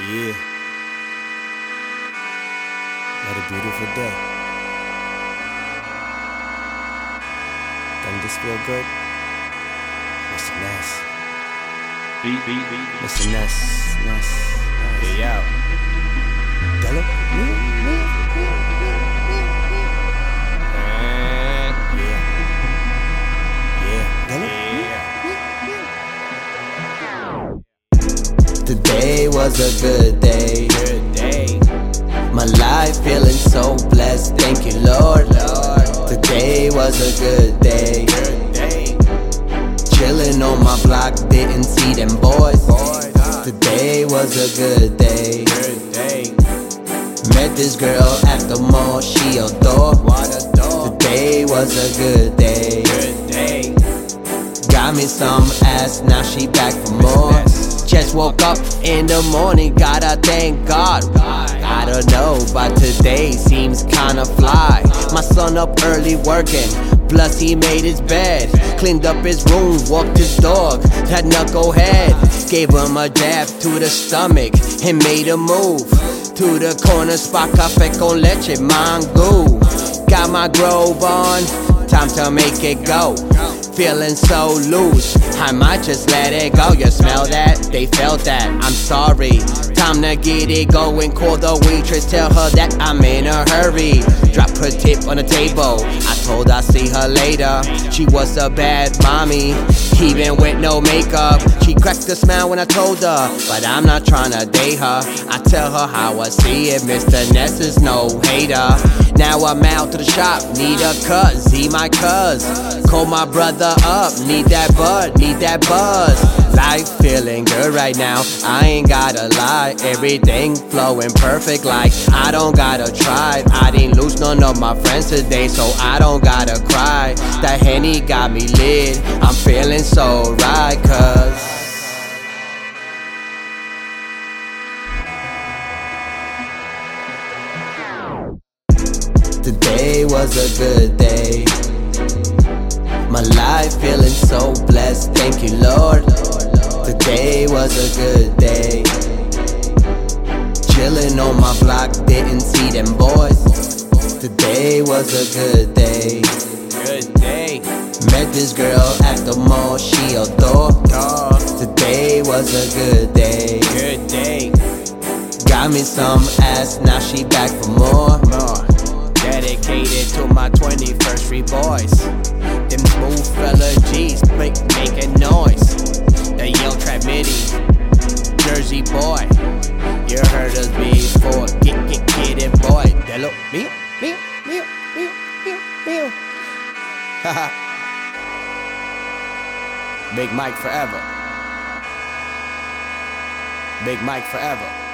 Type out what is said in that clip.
Yeah. What a beautiful day. Doesn't this feel good? Mr. NES. Beat, beat, beat. Mr. NES. NES. Hey, yo. Della? And Today was a good day. My life feeling so blessed. Thank you, Lord. Today was a good day. Chilling on my block, didn't see them boys. Boy, Today was a good day. Met this girl at the mall, she adore. A dog. Today was a. Good day. Got me some ass, now she back for more. Just woke up in the morning, gotta thank God. I don't know, but today seems kinda fly. My son up early working, plus he made his bed. Cleaned up his room, walked his dog, that knucklehead. Gave him a jab to the stomach and made a move. To the corner spot, cafe con leche, mango. Got my grove on, time to make it go. Feeling so loose, I might just let it go. You smell that? They felt that. I'm sorry. Time to get it going. Call the waitress, tell her that I'm in a hurry. Drop her tip on the table. I told I'll see her later. She was a bad mommy, even with no makeup. She cracked a smile when I told her, but I'm not trying to date her. I tell her how I see it. Mr. NES is no hater. Now I'm out to the shop, need a cuz, he my cuz. Call my brother up, need that bud, need that buzz. Life feeling good right now, I ain't gotta lie. Everything flowing perfect, like I don't gotta try. I didn't lose none of my friends today, so I don't gotta cry. That Henny got me lit, I'm feeling so right, cuz. Today was a good day. My life feeling so blessed. Thank you, Lord. Today was a good day. Chilling on my block, didn't see them boys. Today was a good day. Good day. Met this girl at the mall, she adore. Dog. Today was a good day. Good day. Got me some ass, now she back for more. More. Dedicated to my 21st boys. Boy. You heard us before. Get, get, get it, boy. Me, me, me, me, me, me. Haha. Big Mike forever. Big Mike forever.